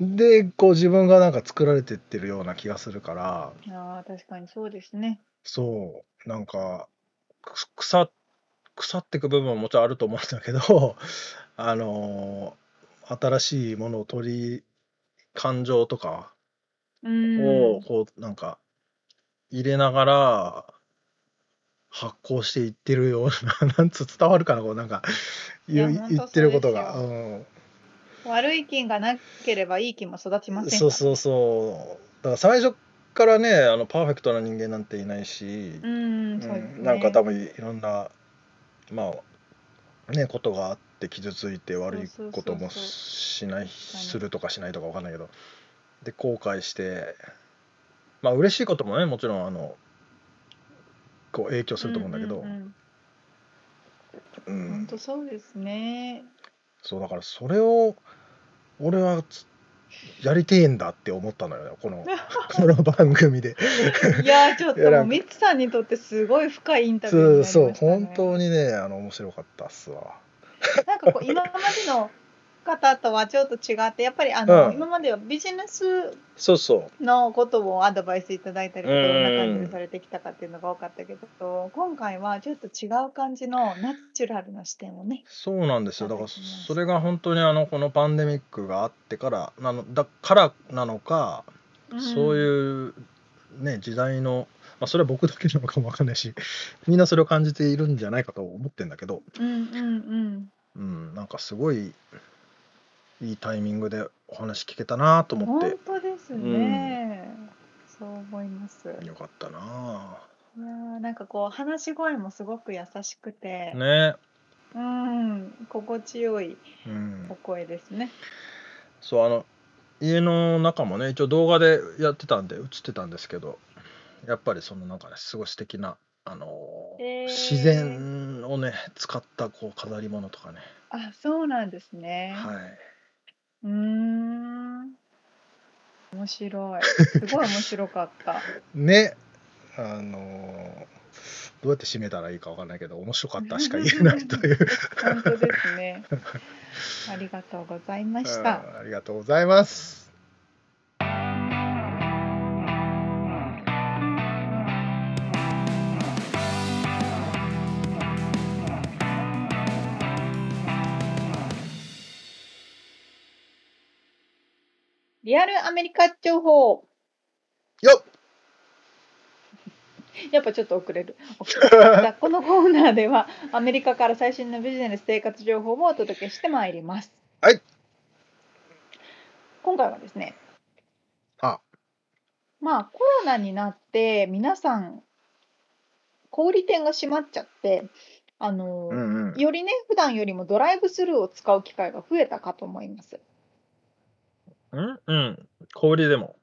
でこう自分がなんか作られてってるような気がするから。ああ確かにそうですね。そう。なんかく腐腐ってく部分ももちろんあると思うんだけどあの新しいものを取り感情とかうん。をこうなんか入れながら発行していってるような なんつう伝わるかなこうなんか言ってることが。うん。悪い菌がなければいい菌も育ちませんそうそうそう。だから最初からねあのパーフェクトな人間なんていないし、うんね。うんなんか多分いろんなまあねことがあって傷ついて悪いこともしないするとかしないとかわかんないけど。で後悔してまあ嬉しいこともねもちろんあのこう影響すると思うんだけど、うん本当そうですね。そうだからそれを俺はつやりてえんだって思ったのよこの この番組で。いやちょっともうミツさんにとってすごい深いインタビューになりましたそうね。そう本当にねあの面白かったっすわ なんかこう今までの方とはちょっと違ってやっぱりあの、うん。今まではビジネスそうそう。のことをアドバイスいただいたりどんな感じでされてきたかっていうのが多かったけど今回はちょっと違う感じのナチュラルな視点をねそうなんですよ。だからそれが本当にあのこのパンデミックがあってからなのだからなのか、そうういうね時代の、まあ、それは僕だけなのかもわかんないしみんなそれを感じているんじゃないかと思ってんだけど、んうんうん。うん、なんかすごいいいタイミングでお話聞けたなと思っ本て当ですね、そう思います。いよかったな。やーなんかこう話し声もすごく優しくて、ね。うん心地よいうん。お声ですね。そうあの家の中もね一応動画でやってたんで映ってたんですけどやっぱりそのなんかねすごい素敵なあのーへー。自然をね使ったこう飾り物とかね、あそうなんですね、はい、うーん。面白い。すごい面白かった。ね。あのーどうやって締めたらいいかわかんないけど面白かったしか言えないという。本当ですね。ありがとうございました。うんありがとうございますリアルアメリカ情報よっやっぱちょっと遅れる。このコーナーではアメリカから最新のビジネス生活情報をお届けしてまいります。はい。今回はですね。あまあコロナになって皆さん小売店が閉まっちゃって、あの、うんうんよりね普段よりもドライブスルーを使う機会が増えたかと思います。うん？うん。氷でも。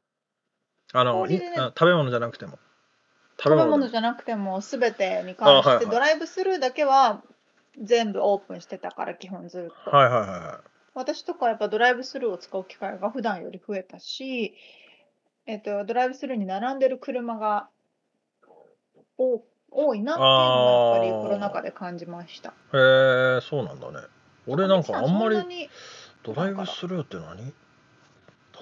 あの氷でね。食べ物じゃなくても。食べで物じゃなくても全てに関して、あはいはい。ドライブスルーだけは全部オープンしてたから基本ずっと。はいはいはいは私とかはやっぱドライブスルーを使う機会が普段より増えたし、えっと、ドライブスルーに並んでる車が多多いなっていうのはやっぱりあー。コロナ禍で感じました。いへえそうなんだね。俺なんかあんまりドライブスルーって何？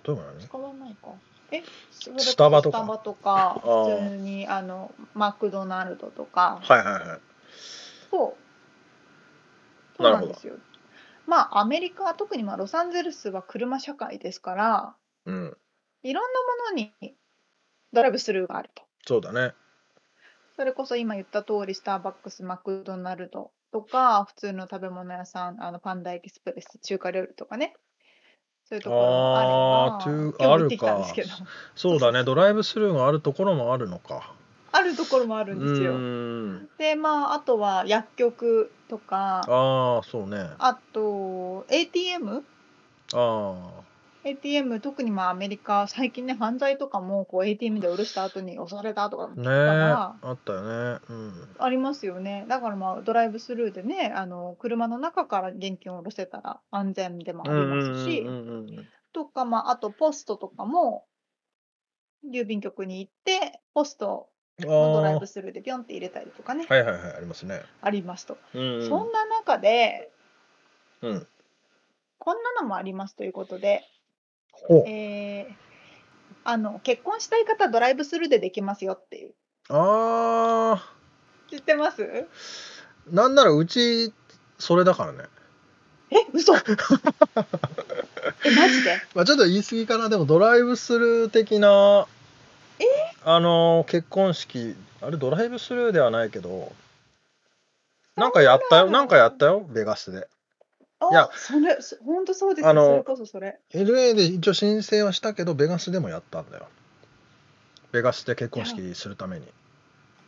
例えば何使わないか。え？スタバとか？スタバとか？普通にあのマクドナルドとか？はいはいはい。そう。そうなるほど。なんですよ。まあアメリカは特にまあロサンゼルスは車社会ですからうん。いろんなものにドライブスルーがあると。そうだね。それこそ今言った通りスターバックスマクドナルドとか普通の食べ物屋さんあのパンダエキスプレス中華料理とかねそういうところもあればあるか。そうだね。ドライブスルーがあるところもあるのか。あるところもあるんですよ。でまああとは薬局とか。ああそうね。ああと ATM あ ATM 特にまあアメリカ最近ね犯罪とかもこう ATM で下ろした後に 襲われたとかねあったよね。うん。ありますよね。だからまあドライブスルーでねあの車の中から現金を下ろせたら安全でもありますし、とかまああとポストとかも郵便局に行ってポストあのドライーブスルーでピョンって入れたりとかね、はいはいはいありますね。ありますと、うんうん。そんな中でうん。こんなのもありますということで、えーあの結婚したい方ドライブスルーでできますよっていう。ああ知ってます？なんならうちそれだからね。え嘘。えマジで？まあちょっと言い過ぎかな。でもドライブスルー的なあの結婚式あれドライブスルーではないけどなんかやったよ。なんかやったよ。ベガスで。あいやそれそ本当そうですよ。それこそそれ。LA で一応申請はしたけどベガスでもやったんだよ。ベガスで結婚式するために。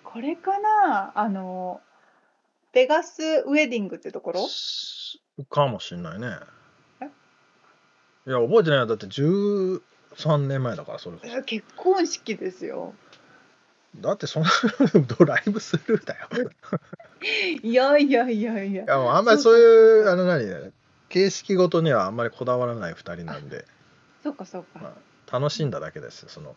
これかな？あのベガスウェディングってところ？かもしんないね。え？いや覚えてないよ。だって13年前だからそれ。こそえ結婚式ですよだってそんなドライブスルーだよ。いやいやいやいや。いやもうあんまりそういうあの何形式ごとにはあんまりこだわらない2人なんで。そうかそうか、まあ、楽しんだだけですよその、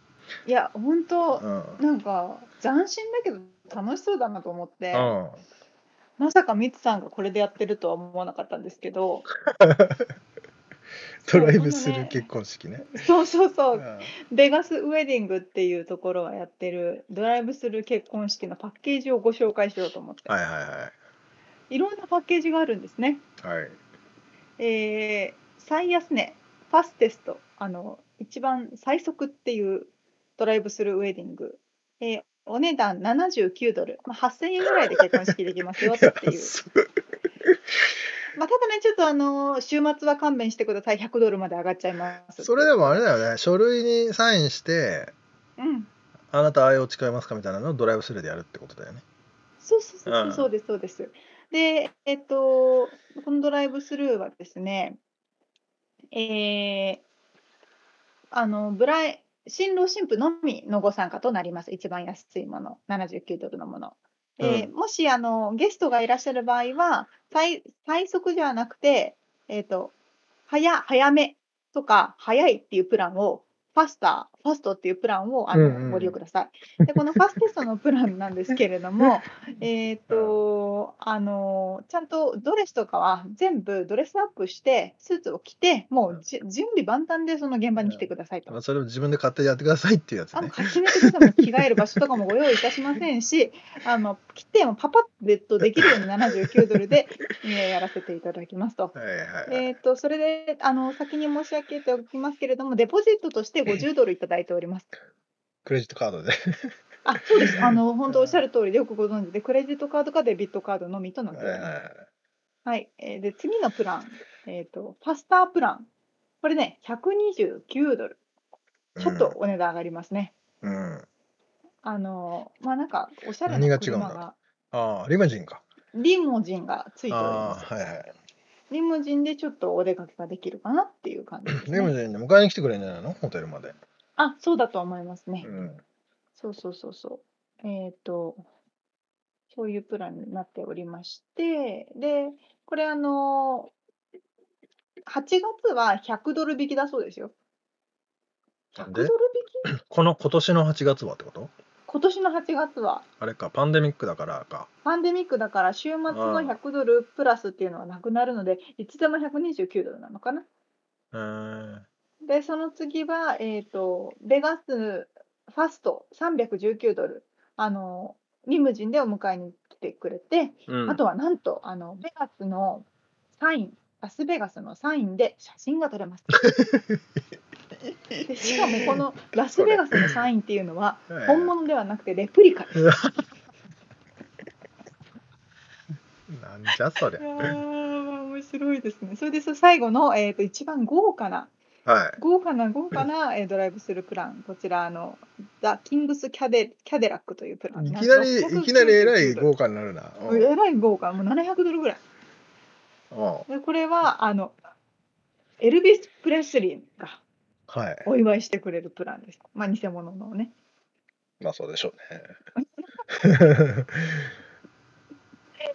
いや本当うん。なんか斬新だけど楽しそうだなと思って、うん、まさかミツさんがこれでやってるとは思わなかったんですけど ドライブすそうこのねる結婚式ね。そうそうそううんベガスウェディングっていうところがやってるドライブする結婚式のパッケージをご紹介しようと思って、はいはいはいろんなパッケージがあるんですね。い。はい。えー最安値ファステストあの一番最速っていうドライブスルーウェディング、えーお値段79ドル、まあ、8000円ぐらいで結婚式できますよっていう、まあ、ただねちょっとあの週末は勘弁してください。100ドルまで上がっちゃいますそれでもあれだよね。書類にサインしてうん。あなた愛を誓いますかみたいなのをドライブスルーでやるってことだよね。そうそうそうそううん。そうですそうです。でえっとこのドライブスルーはですねえーあのブライ新郎新婦のみのご参加となります。一番安いもの。79ドルのもの、えーもしあのゲストがいらっしゃる場合は最最速じゃなくてえっ、と早早めとか早いっていうプランをファスター、ファストっていうプランをあの、うんうんご利用ください。で、このファステストのプランなんですけれども、えっと、あの、ちゃんとドレスとかは全部ドレスアップして、スーツを着て、もうじ準備万端でその現場に来てくださいとま。あそれを自分で勝手にやってくださいっていうやつあのね。決めて着替える場所とかもご用意いたしませんし、あの、来てもパパッとできるように79ドルで、えーやらせていただきますと。はいはいはい。えー、とそれであの先に申し上げておきますけれども、デポジットとして50ドルいただいております。クレジットカードで。あそうです、あの本当おっしゃる通りでよくご存知で、クレジットカードかデビットカードのみとなっております。はいえーで次のプラン、えーと、ファスタープラン、これね、129ドル、ちょっとお値段上がりますね。うん。うんあのまあなんか、おしゃれな何が違うんだ？車が、ああ、リムジンか。リムジンがついておりあます。あ、はいはい。リムジンでちょっとお出かけができるかなっていう感じです、ね。リムジンで迎えに来てくれるんじゃないの？ホテルまで。あそうだと思いますね。うん。そうそうそうそう。えっ、と、そういうプランになっておりまして、で、これあの、8月は100ドル引きだそうですよ。100なんで？ドル引き？この今年の8月はってこと？今年の8月は、あれか、パンデミックだからか。パンデミックだから週末のああ100ドルプラスっていうのはなくなるので、いつでも129ドルなのかな。うーん。で、その次は、えっ、と、ベガスファスト319ドル。あの、リムジンでお迎えに来てくれて、うん、あとはなんと、あの、ベガスのサイン、ラスベガスのサインで写真が撮れます。でしかもこのラスベガスのサインっていうのははい本物ではなくてレプリカです。なんじゃそりゃ。いやー面白いですね。それでそ最後の、えー、と一番豪華なはい。豪華な豪華な、えードライブするプランこちらあのザ・キングスキャデキャデラックというプランいきなり、699いきなりえらい豪華になるな。うんえらい豪華もう700ドルぐらいうんでこれはあのエルビス・プレスリーがはい。お祝いしてくれるプランです。まあ偽物のね。まあそうでしょうね。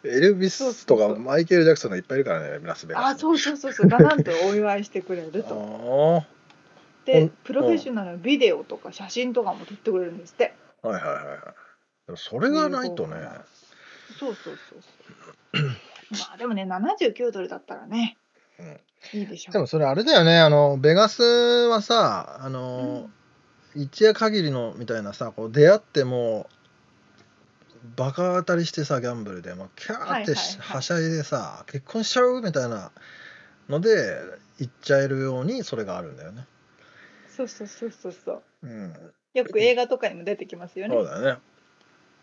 エルビスとかマイケル・ジャクソンがいっぱいいるからね、ラスベガスに。あそうそうそうそうがなんとお祝いしてくれると。でんプロフェッショナルのビデオとか写真とかも撮ってくれるんですって。ーはいはいはいはい。でもそれがないとね。そうそうそうそう。まあでもね79ドルだったらね、うんいいでしょう。でもそれあれだよね、あの、ベガスはさ、あの、一夜限りのみたいなさ、こう出会っても、バカ当たりしてさ、ギャンブルで、もうキャーってしはしゃいでさ、結婚しちゃうみたいなので、行っちゃえるように、それがあるんだよね。そうそうそうそうそう。うん。よく映画とかにも出てきますよね。そうだよね。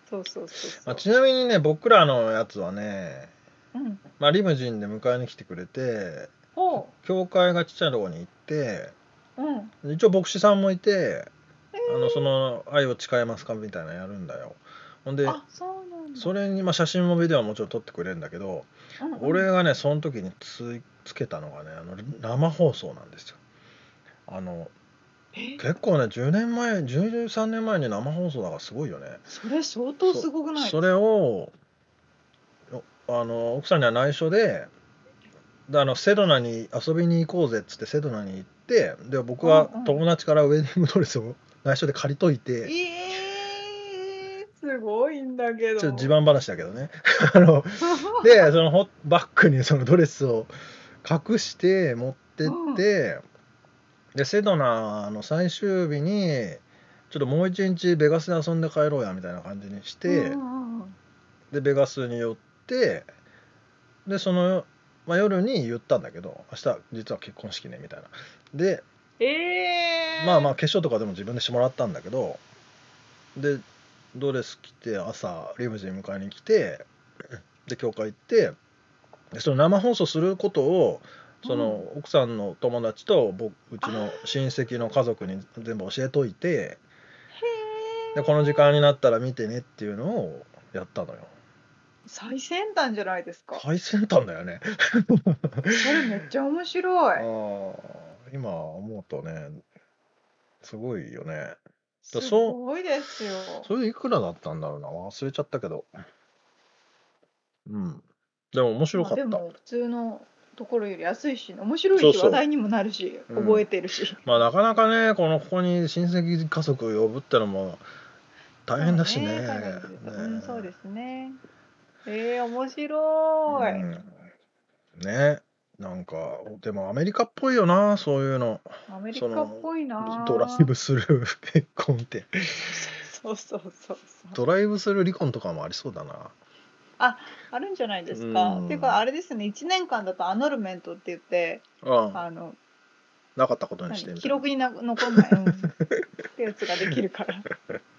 そうそうそうそまあ、う。ちなみにね、僕らのやつはね、うん。まあ、リムジンで迎えに来てくれて、ほ教会がちっちゃいところに行って、う。うん。一応牧師さんもいて、あのその愛を誓いますかみたいなのやるんだよほんであそうなんだ。それに、まあ、写真もビデオももちろん撮ってくれるんだけど、うんうん俺がねその時につつけたのがねあの生放送なんですよあのえ？結構ね10年前13年前に生放送だからすごいよねそれ相当すごくない？それをおあの奥さんには内緒でであのセドナに遊びに行こうぜっつってセドナに行ってで僕はうんうん。友達からウェディングドレスを内緒で借りといて、えー、すごいんだけど。ちょっと自慢話だけどね。あの でそのホバッグにそのドレスを隠して持ってって、でセドナの最終日にちょっともう一日ベガスで遊んで帰ろうやみたいな感じにして、うんうんでベガスに寄ってでその、まあ、夜に言ったんだけど明日実は結婚式ねみたいな。でえー、まあまあ化粧とかでも自分でしてもらったんだけどでドレス着て朝リムジン迎えに来てで教会行ってでその生放送することをその奥さんの友達と僕うちの親戚の家族に全部教えといてでこの時間になったら見てねっていうのをやったのよ最先端じゃないですか。最先端だよね。それめっちゃ面白あいー今思うとねすごいよね。すそうごいですよ。それいくらだったんだろうな。忘れちゃったけど。うん。でも面白かった。まあでも普通のところより安いし面白いし話題にもなるしうん。覚えてるし、まあなかなかねこのここに親戚家族呼ぶってのも大変だしね。そうねうん、そうねですねえー、面白い、うん。ね。なんかでもアメリカっぽいよなそういうの。アメリカっぽいな。ドライブする 結婚って。そうそうそうそう。ドライブする離婚とかもありそうだな。あるんじゃないですか。うん。っていうかあれですね。1年間だとアノルメントって言ってうんあのなかったことにして記録にな残んない、うん、ってやつができるから。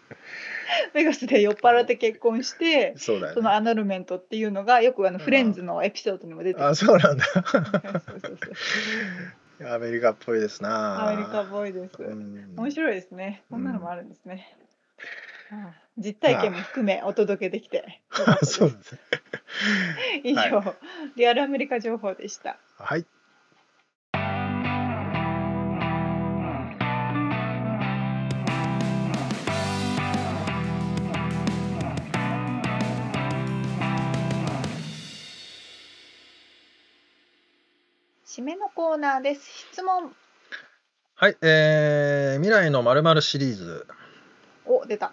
ベガスで酔っ払って結婚してそうだよね。そのアナルメントっていうのがよくあのフレンズのエピソードにも出てくる。あそうなんだ。そうそうそうアメリカっぽいですな。アメリカっぽいです。うん。面白いですね。こんなのもあるんですね。ああ実体験も含めお届けできて。そうですね。以上、リアルアメリカ情報でした。はい締めのコーナーです。質問。はいえー、未来のまるシリーズお、出た。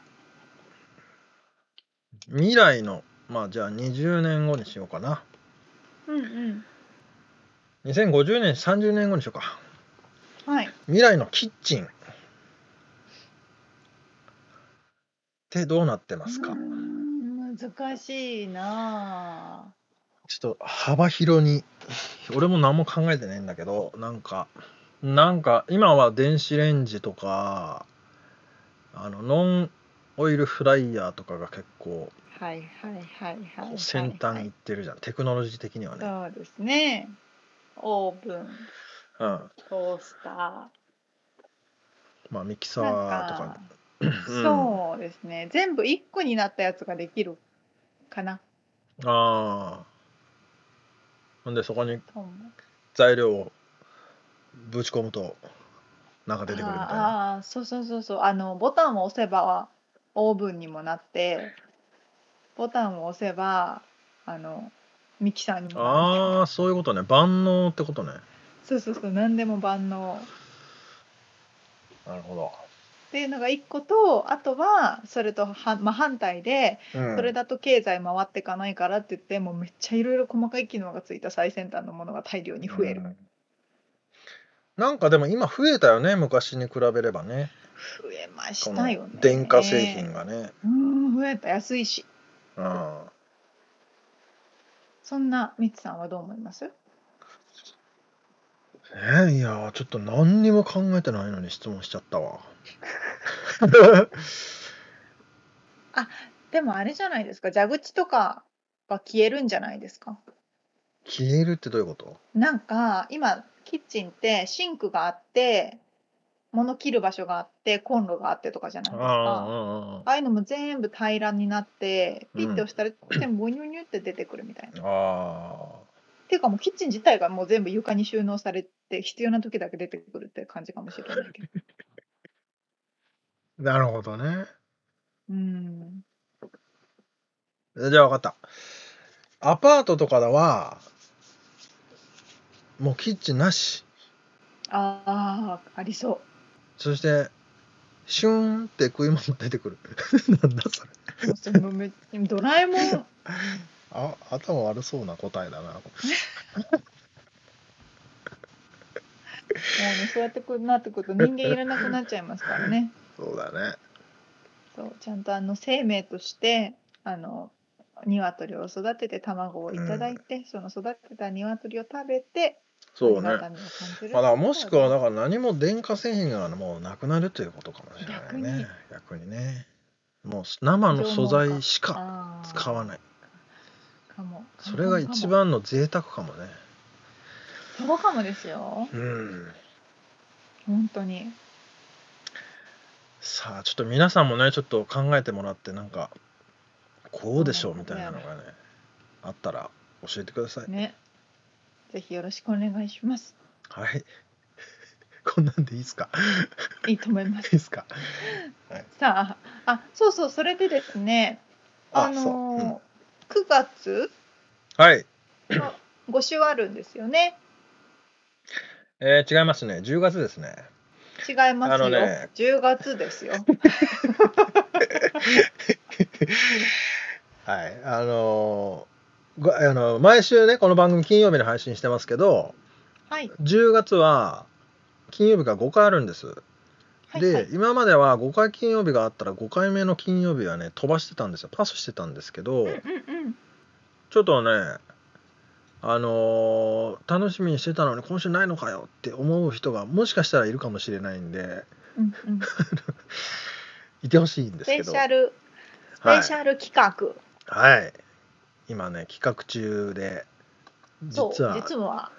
未来のまあじゃあ20年後にしようかなうんうん。2050年30年後にしようかはい。未来のキッチンってどうなってますか？難しいなちょっと幅広に俺も何も考えてないんだけどなんかなんか今は電子レンジとかあのノンオイルフライヤーとかが結構あ。はいはいはいはい、はい。先端いってるじゃん、テクノロジー的にはね。そうですね。オーブン、うん、トースタまあミキサー。とかか、うんそうですね。全部一個になったやつができるかなああほんでそこに。材料をぶち込むとなんか出てくるみたいなあーあー、そうそうそうそう。あのボタンを押せばオーブンにもなって、ボタンを押せばあのミキサーにもああそういうことね万能ってことねそうそうそう。何でも万能。なるほど、っていうのが一個とあとはそれとは、まあ、反対でうん。それだと経済回っていかないからって言ってもうめっちゃいろいろ細かい機能がついた最先端のものが大量に増える、うん。なんかでも今増えたよね昔に比べればね。増えましたよね。電化製品がね、うん増えた。安いし。うん、そんなみつさんはどう思います？えーいやーちょっと何にも考えてないのに質問しちゃったわ でもあれじゃないですか。蛇口とかが消えるんじゃないですか？消えるってどういうこと？なんか今キッチンってシンクがあって物切る場所があってコンロがあってとかじゃないですか。ああああいうのも全部平らになってピッて押したら全部ボニュニュって出てくるみたいな。っあていうかもうキッチン自体がもう全部床に収納されて必要な時だけ出てくるって感じかもしれないけど。あなるほどね。うん。じゃあ分かった。アパートとかではもうキッチンなし。ああありそそしてシューンって食い物出てくる。なんだそれ。ドラえもん。あ頭悪そうな答えだな。もうねそうやってくなってくると人間いらなくなっちゃいますからねそうだね。そうちゃんとあの生命としてあの鶏を育てて卵をいただいて、その育てた鶏を食べてそうね。まあ、だもしくはだから何も電化製品がもうなくなるということかもしれないね。逆に。ね。もう生の素材しか使わない。かも。それが一番の贅沢かもね。そうかもですよ。うん。本当にさあちょっと皆さんもねちょっと考えてもらってなんかこうでしょうみたいなのがねあったら教えてください。ね。ぜひよろしくお願いします。はい。こんなんでいいですか？いいと思いまいいすですかさああそうそうそれでですねあのーそう。うん。9月はい。の5週あるんですよね。えー、違いますね。10月ですね違いますよ、ね10月ですよ。はいあのあの毎週ねこの番組金曜日に配信してますけどはい。10月は金曜日が5回あるんです、で、はいはい。今までは5回金曜日があったら5回目の金曜日はね飛ばしてたんですよ。パスしてたんですけど、うんうんうん。ちょっとねあのー楽しみにしてたのに今週ないのかよって思う人がもしかしたらいるかもしれないんでうんうん。いてほしいんでスペすけど。シャル。スペシャル企画、はい。今ね企画中でそう実は。実は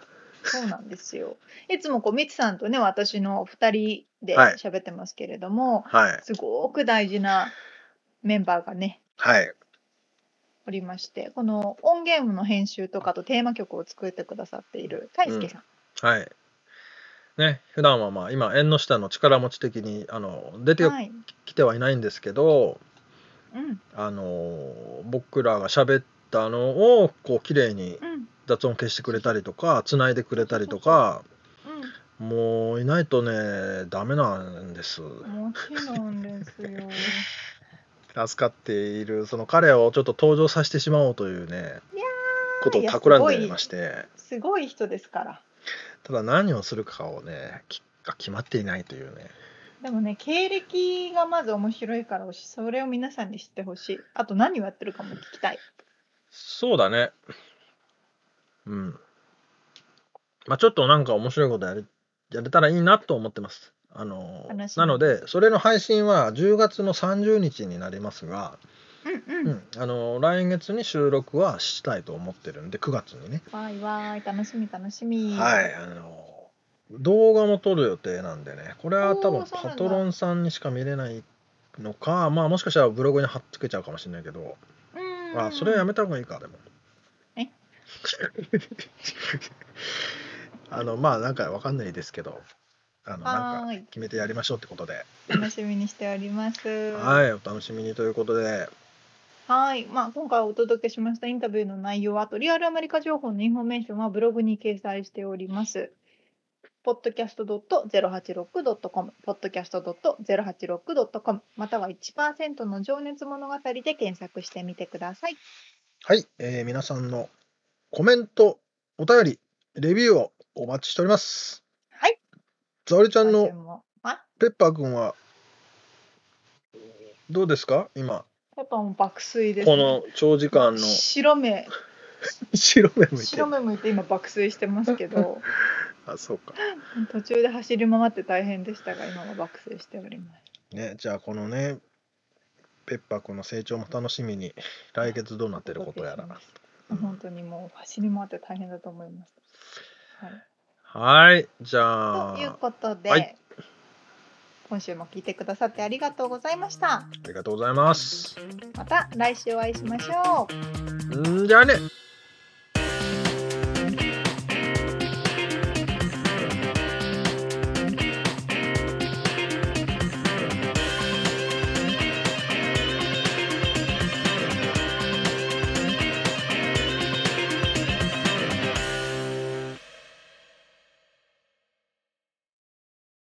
そうなんですよ。いつもこうみつさんとね私の2人ではい。喋ってますけれども、はい。すごく大事なメンバーがねはいおりましてこの音源の編集とかとテーマ曲を作ってくださっている大輔さん、はい。ね普段はまあ今縁の下の力持ち的にあの出てはい、きてはいないんですけど、うん。あの僕らが喋ったのをこう綺麗にうん。雑音消してくれたりとかつないでくれたりとかもういないとねダメなんです。うん、もちろんですよ。助かっているその彼をちょっと登場させてしまおうというねことを企んでいましてすごい人ですから。ただ何をするかをねきが決まっていないというねでもね経歴がまず面白いからそれを皆さんに知ってほしい。あと何をやってるかも聞きたい。そうだねうんまあちょっとなんか面白いことやれやれたらいいなと思ってますあのなのでそれの配信は10月の30日になりますが、うんうん。うん、あの来月に収録はしたいと思ってるんで9月にね。わーいわーい楽しみ楽しみ。はいあの動画も撮る予定なんでねこれは多分パトロンさんにしか見れないのかまあもしかしたらブログに貼っつけちゃうかもしれないけど。あそれはやめた方がいいかでも。え？あのまあなんかわかんないですけどあのなんか決めてやりましょうってことで。楽しみにしております。はいお楽しみにということで。はい、まあ、今回お届けしましたインタビューの内容は、あとリアルアメリカ情報のインフォメーションはブログに掲載しております。podcast.086.com、podcast.086.com、または1%の情熱物語で検索してみてください。はい、えー皆さんのコメントお便りレビューをお待ちしておりますはい。ざわりちゃんのペッパーくんはどうですか？今。やっぱもう爆睡です、この長時間の。白目、白目向いて白目向いて今爆睡してますけど、あそうか。途中で走り回って大変でしたが、今は爆睡しております。ねじゃあこのねペッパーくんの成長も楽しみに来月どうなってることやら。本当にもう走り回って大変だと思います。はいはいじゃあということで、はい今週も聞いてくださってありがとうございました。ありがとうございますまた来週お会いしましょう。んじゃあね